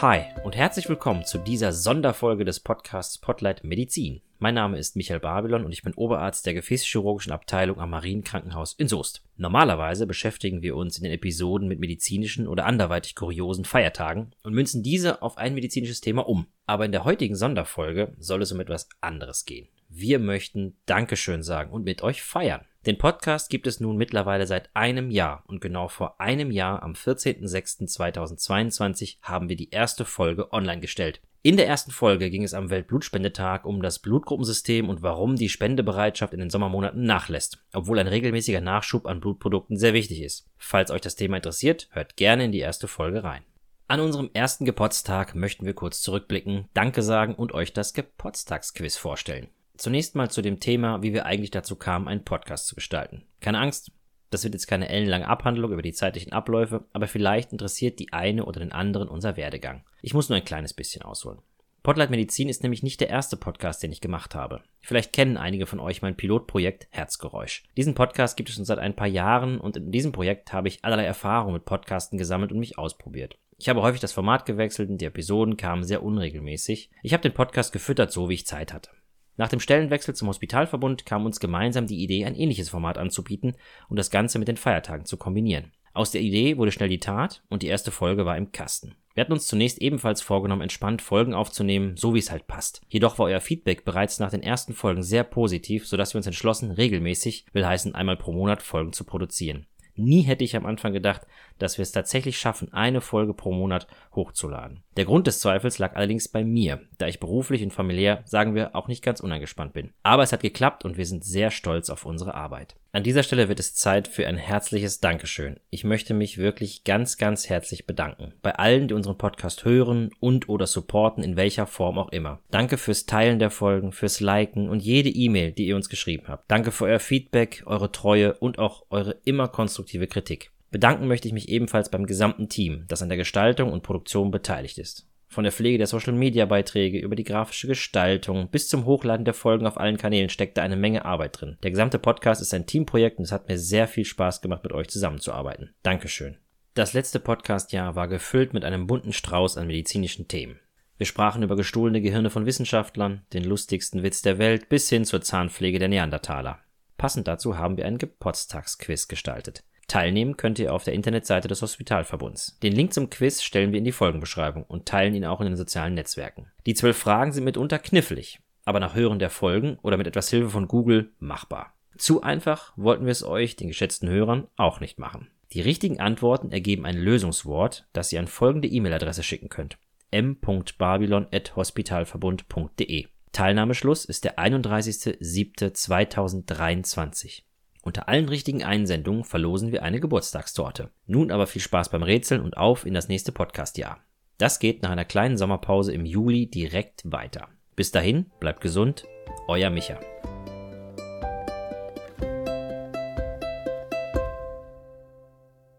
Hi und herzlich willkommen zu dieser Sonderfolge des Podcasts Spotlight Medizin. Mein Name ist Michael Babylon und ich bin Oberarzt der Gefäßchirurgischen Abteilung am Marienkrankenhaus in Soest. Normalerweise beschäftigen wir uns in den Episoden mit medizinischen oder anderweitig kuriosen Feiertagen und münzen diese auf ein medizinisches Thema um. Aber in der heutigen Sonderfolge soll es um etwas anderes gehen. Wir möchten Dankeschön sagen und mit euch feiern. Den Podcast gibt es nun mittlerweile seit einem Jahr und genau vor einem Jahr am 14.06.2022 haben wir die erste Folge online gestellt. In der ersten Folge ging es am Weltblutspendetag um das Blutgruppensystem und warum die Spendebereitschaft in den Sommermonaten nachlässt, obwohl ein regelmäßiger Nachschub an Blutprodukten sehr wichtig ist. Falls euch das Thema interessiert, hört gerne in die erste Folge rein. An unserem ersten Gepotztag möchten wir kurz zurückblicken, Danke sagen und euch das Gepotztagsquiz vorstellen. Zunächst mal zu dem Thema, wie wir eigentlich dazu kamen, einen Podcast zu gestalten. Keine Angst, das wird jetzt keine ellenlange Abhandlung über die zeitlichen Abläufe, aber vielleicht interessiert die eine oder den anderen unser Werdegang. Ich muss nur ein kleines bisschen ausholen. Spotlight Medizin ist nämlich nicht der erste Podcast, den ich gemacht habe. Vielleicht kennen einige von euch mein Pilotprojekt Herzgeräusch. Diesen Podcast gibt es schon seit ein paar Jahren und in diesem Projekt habe ich allerlei Erfahrung mit Podcasten gesammelt und mich ausprobiert. Ich habe häufig das Format gewechselt und die Episoden kamen sehr unregelmäßig. Ich habe den Podcast gefüttert, so wie ich Zeit hatte. Nach dem Stellenwechsel zum Hospitalverbund kam uns gemeinsam die Idee, ein ähnliches Format anzubieten und das Ganze mit den Feiertagen zu kombinieren. Aus der Idee wurde schnell die Tat und die erste Folge war im Kasten. Wir hatten uns zunächst ebenfalls vorgenommen, entspannt Folgen aufzunehmen, so wie es halt passt. Jedoch war euer Feedback bereits nach den ersten Folgen sehr positiv, sodass wir uns entschlossen, regelmäßig, will heißen einmal pro Monat Folgen zu produzieren. Nie hätte ich am Anfang gedacht, dass wir es tatsächlich schaffen, eine Folge pro Monat hochzuladen. Der Grund des Zweifels lag allerdings bei mir, da ich beruflich und familiär, sagen wir, auch nicht ganz uneingespannt bin. Aber es hat geklappt und wir sind sehr stolz auf unsere Arbeit. An dieser Stelle wird es Zeit für ein herzliches Dankeschön. Ich möchte mich wirklich ganz, ganz herzlich bedanken. Bei allen, die unseren Podcast hören und oder supporten, in welcher Form auch immer. Danke fürs Teilen der Folgen, fürs Liken und jede E-Mail, die ihr uns geschrieben habt. Danke für euer Feedback, eure Treue und auch eure immer konstruktive Kritik. Bedanken möchte ich mich ebenfalls beim gesamten Team, das an der Gestaltung und Produktion beteiligt ist. Von der Pflege der Social-Media-Beiträge über die grafische Gestaltung bis zum Hochladen der Folgen auf allen Kanälen steckt da eine Menge Arbeit drin. Der gesamte Podcast ist ein Teamprojekt und es hat mir sehr viel Spaß gemacht, mit euch zusammenzuarbeiten. Dankeschön. Das letzte Podcastjahr war gefüllt mit einem bunten Strauß an medizinischen Themen. Wir sprachen über gestohlene Gehirne von Wissenschaftlern, den lustigsten Witz der Welt bis hin zur Zahnpflege der Neandertaler. Passend dazu haben wir ein Gepotztagsquiz gestaltet. Teilnehmen könnt ihr auf der Internetseite des Hospitalverbunds. Den Link zum Quiz stellen wir in die Folgenbeschreibung und teilen ihn auch in den sozialen Netzwerken. Die zwölf Fragen sind mitunter knifflig, aber nach Hören der Folgen oder mit etwas Hilfe von Google machbar. Zu einfach wollten wir es euch, den geschätzten Hörern, auch nicht machen. Die richtigen Antworten ergeben ein Lösungswort, das ihr an folgende E-Mail-Adresse schicken könnt: m.babylon@hospitalverbund.de. Teilnahmeschluss ist der 31.07.2023. Unter allen richtigen Einsendungen verlosen wir eine Geburtstagstorte. Nun aber viel Spaß beim Rätseln und auf in das nächste Podcastjahr. Das geht nach einer kleinen Sommerpause im Juli direkt weiter. Bis dahin, bleibt gesund, euer Micha.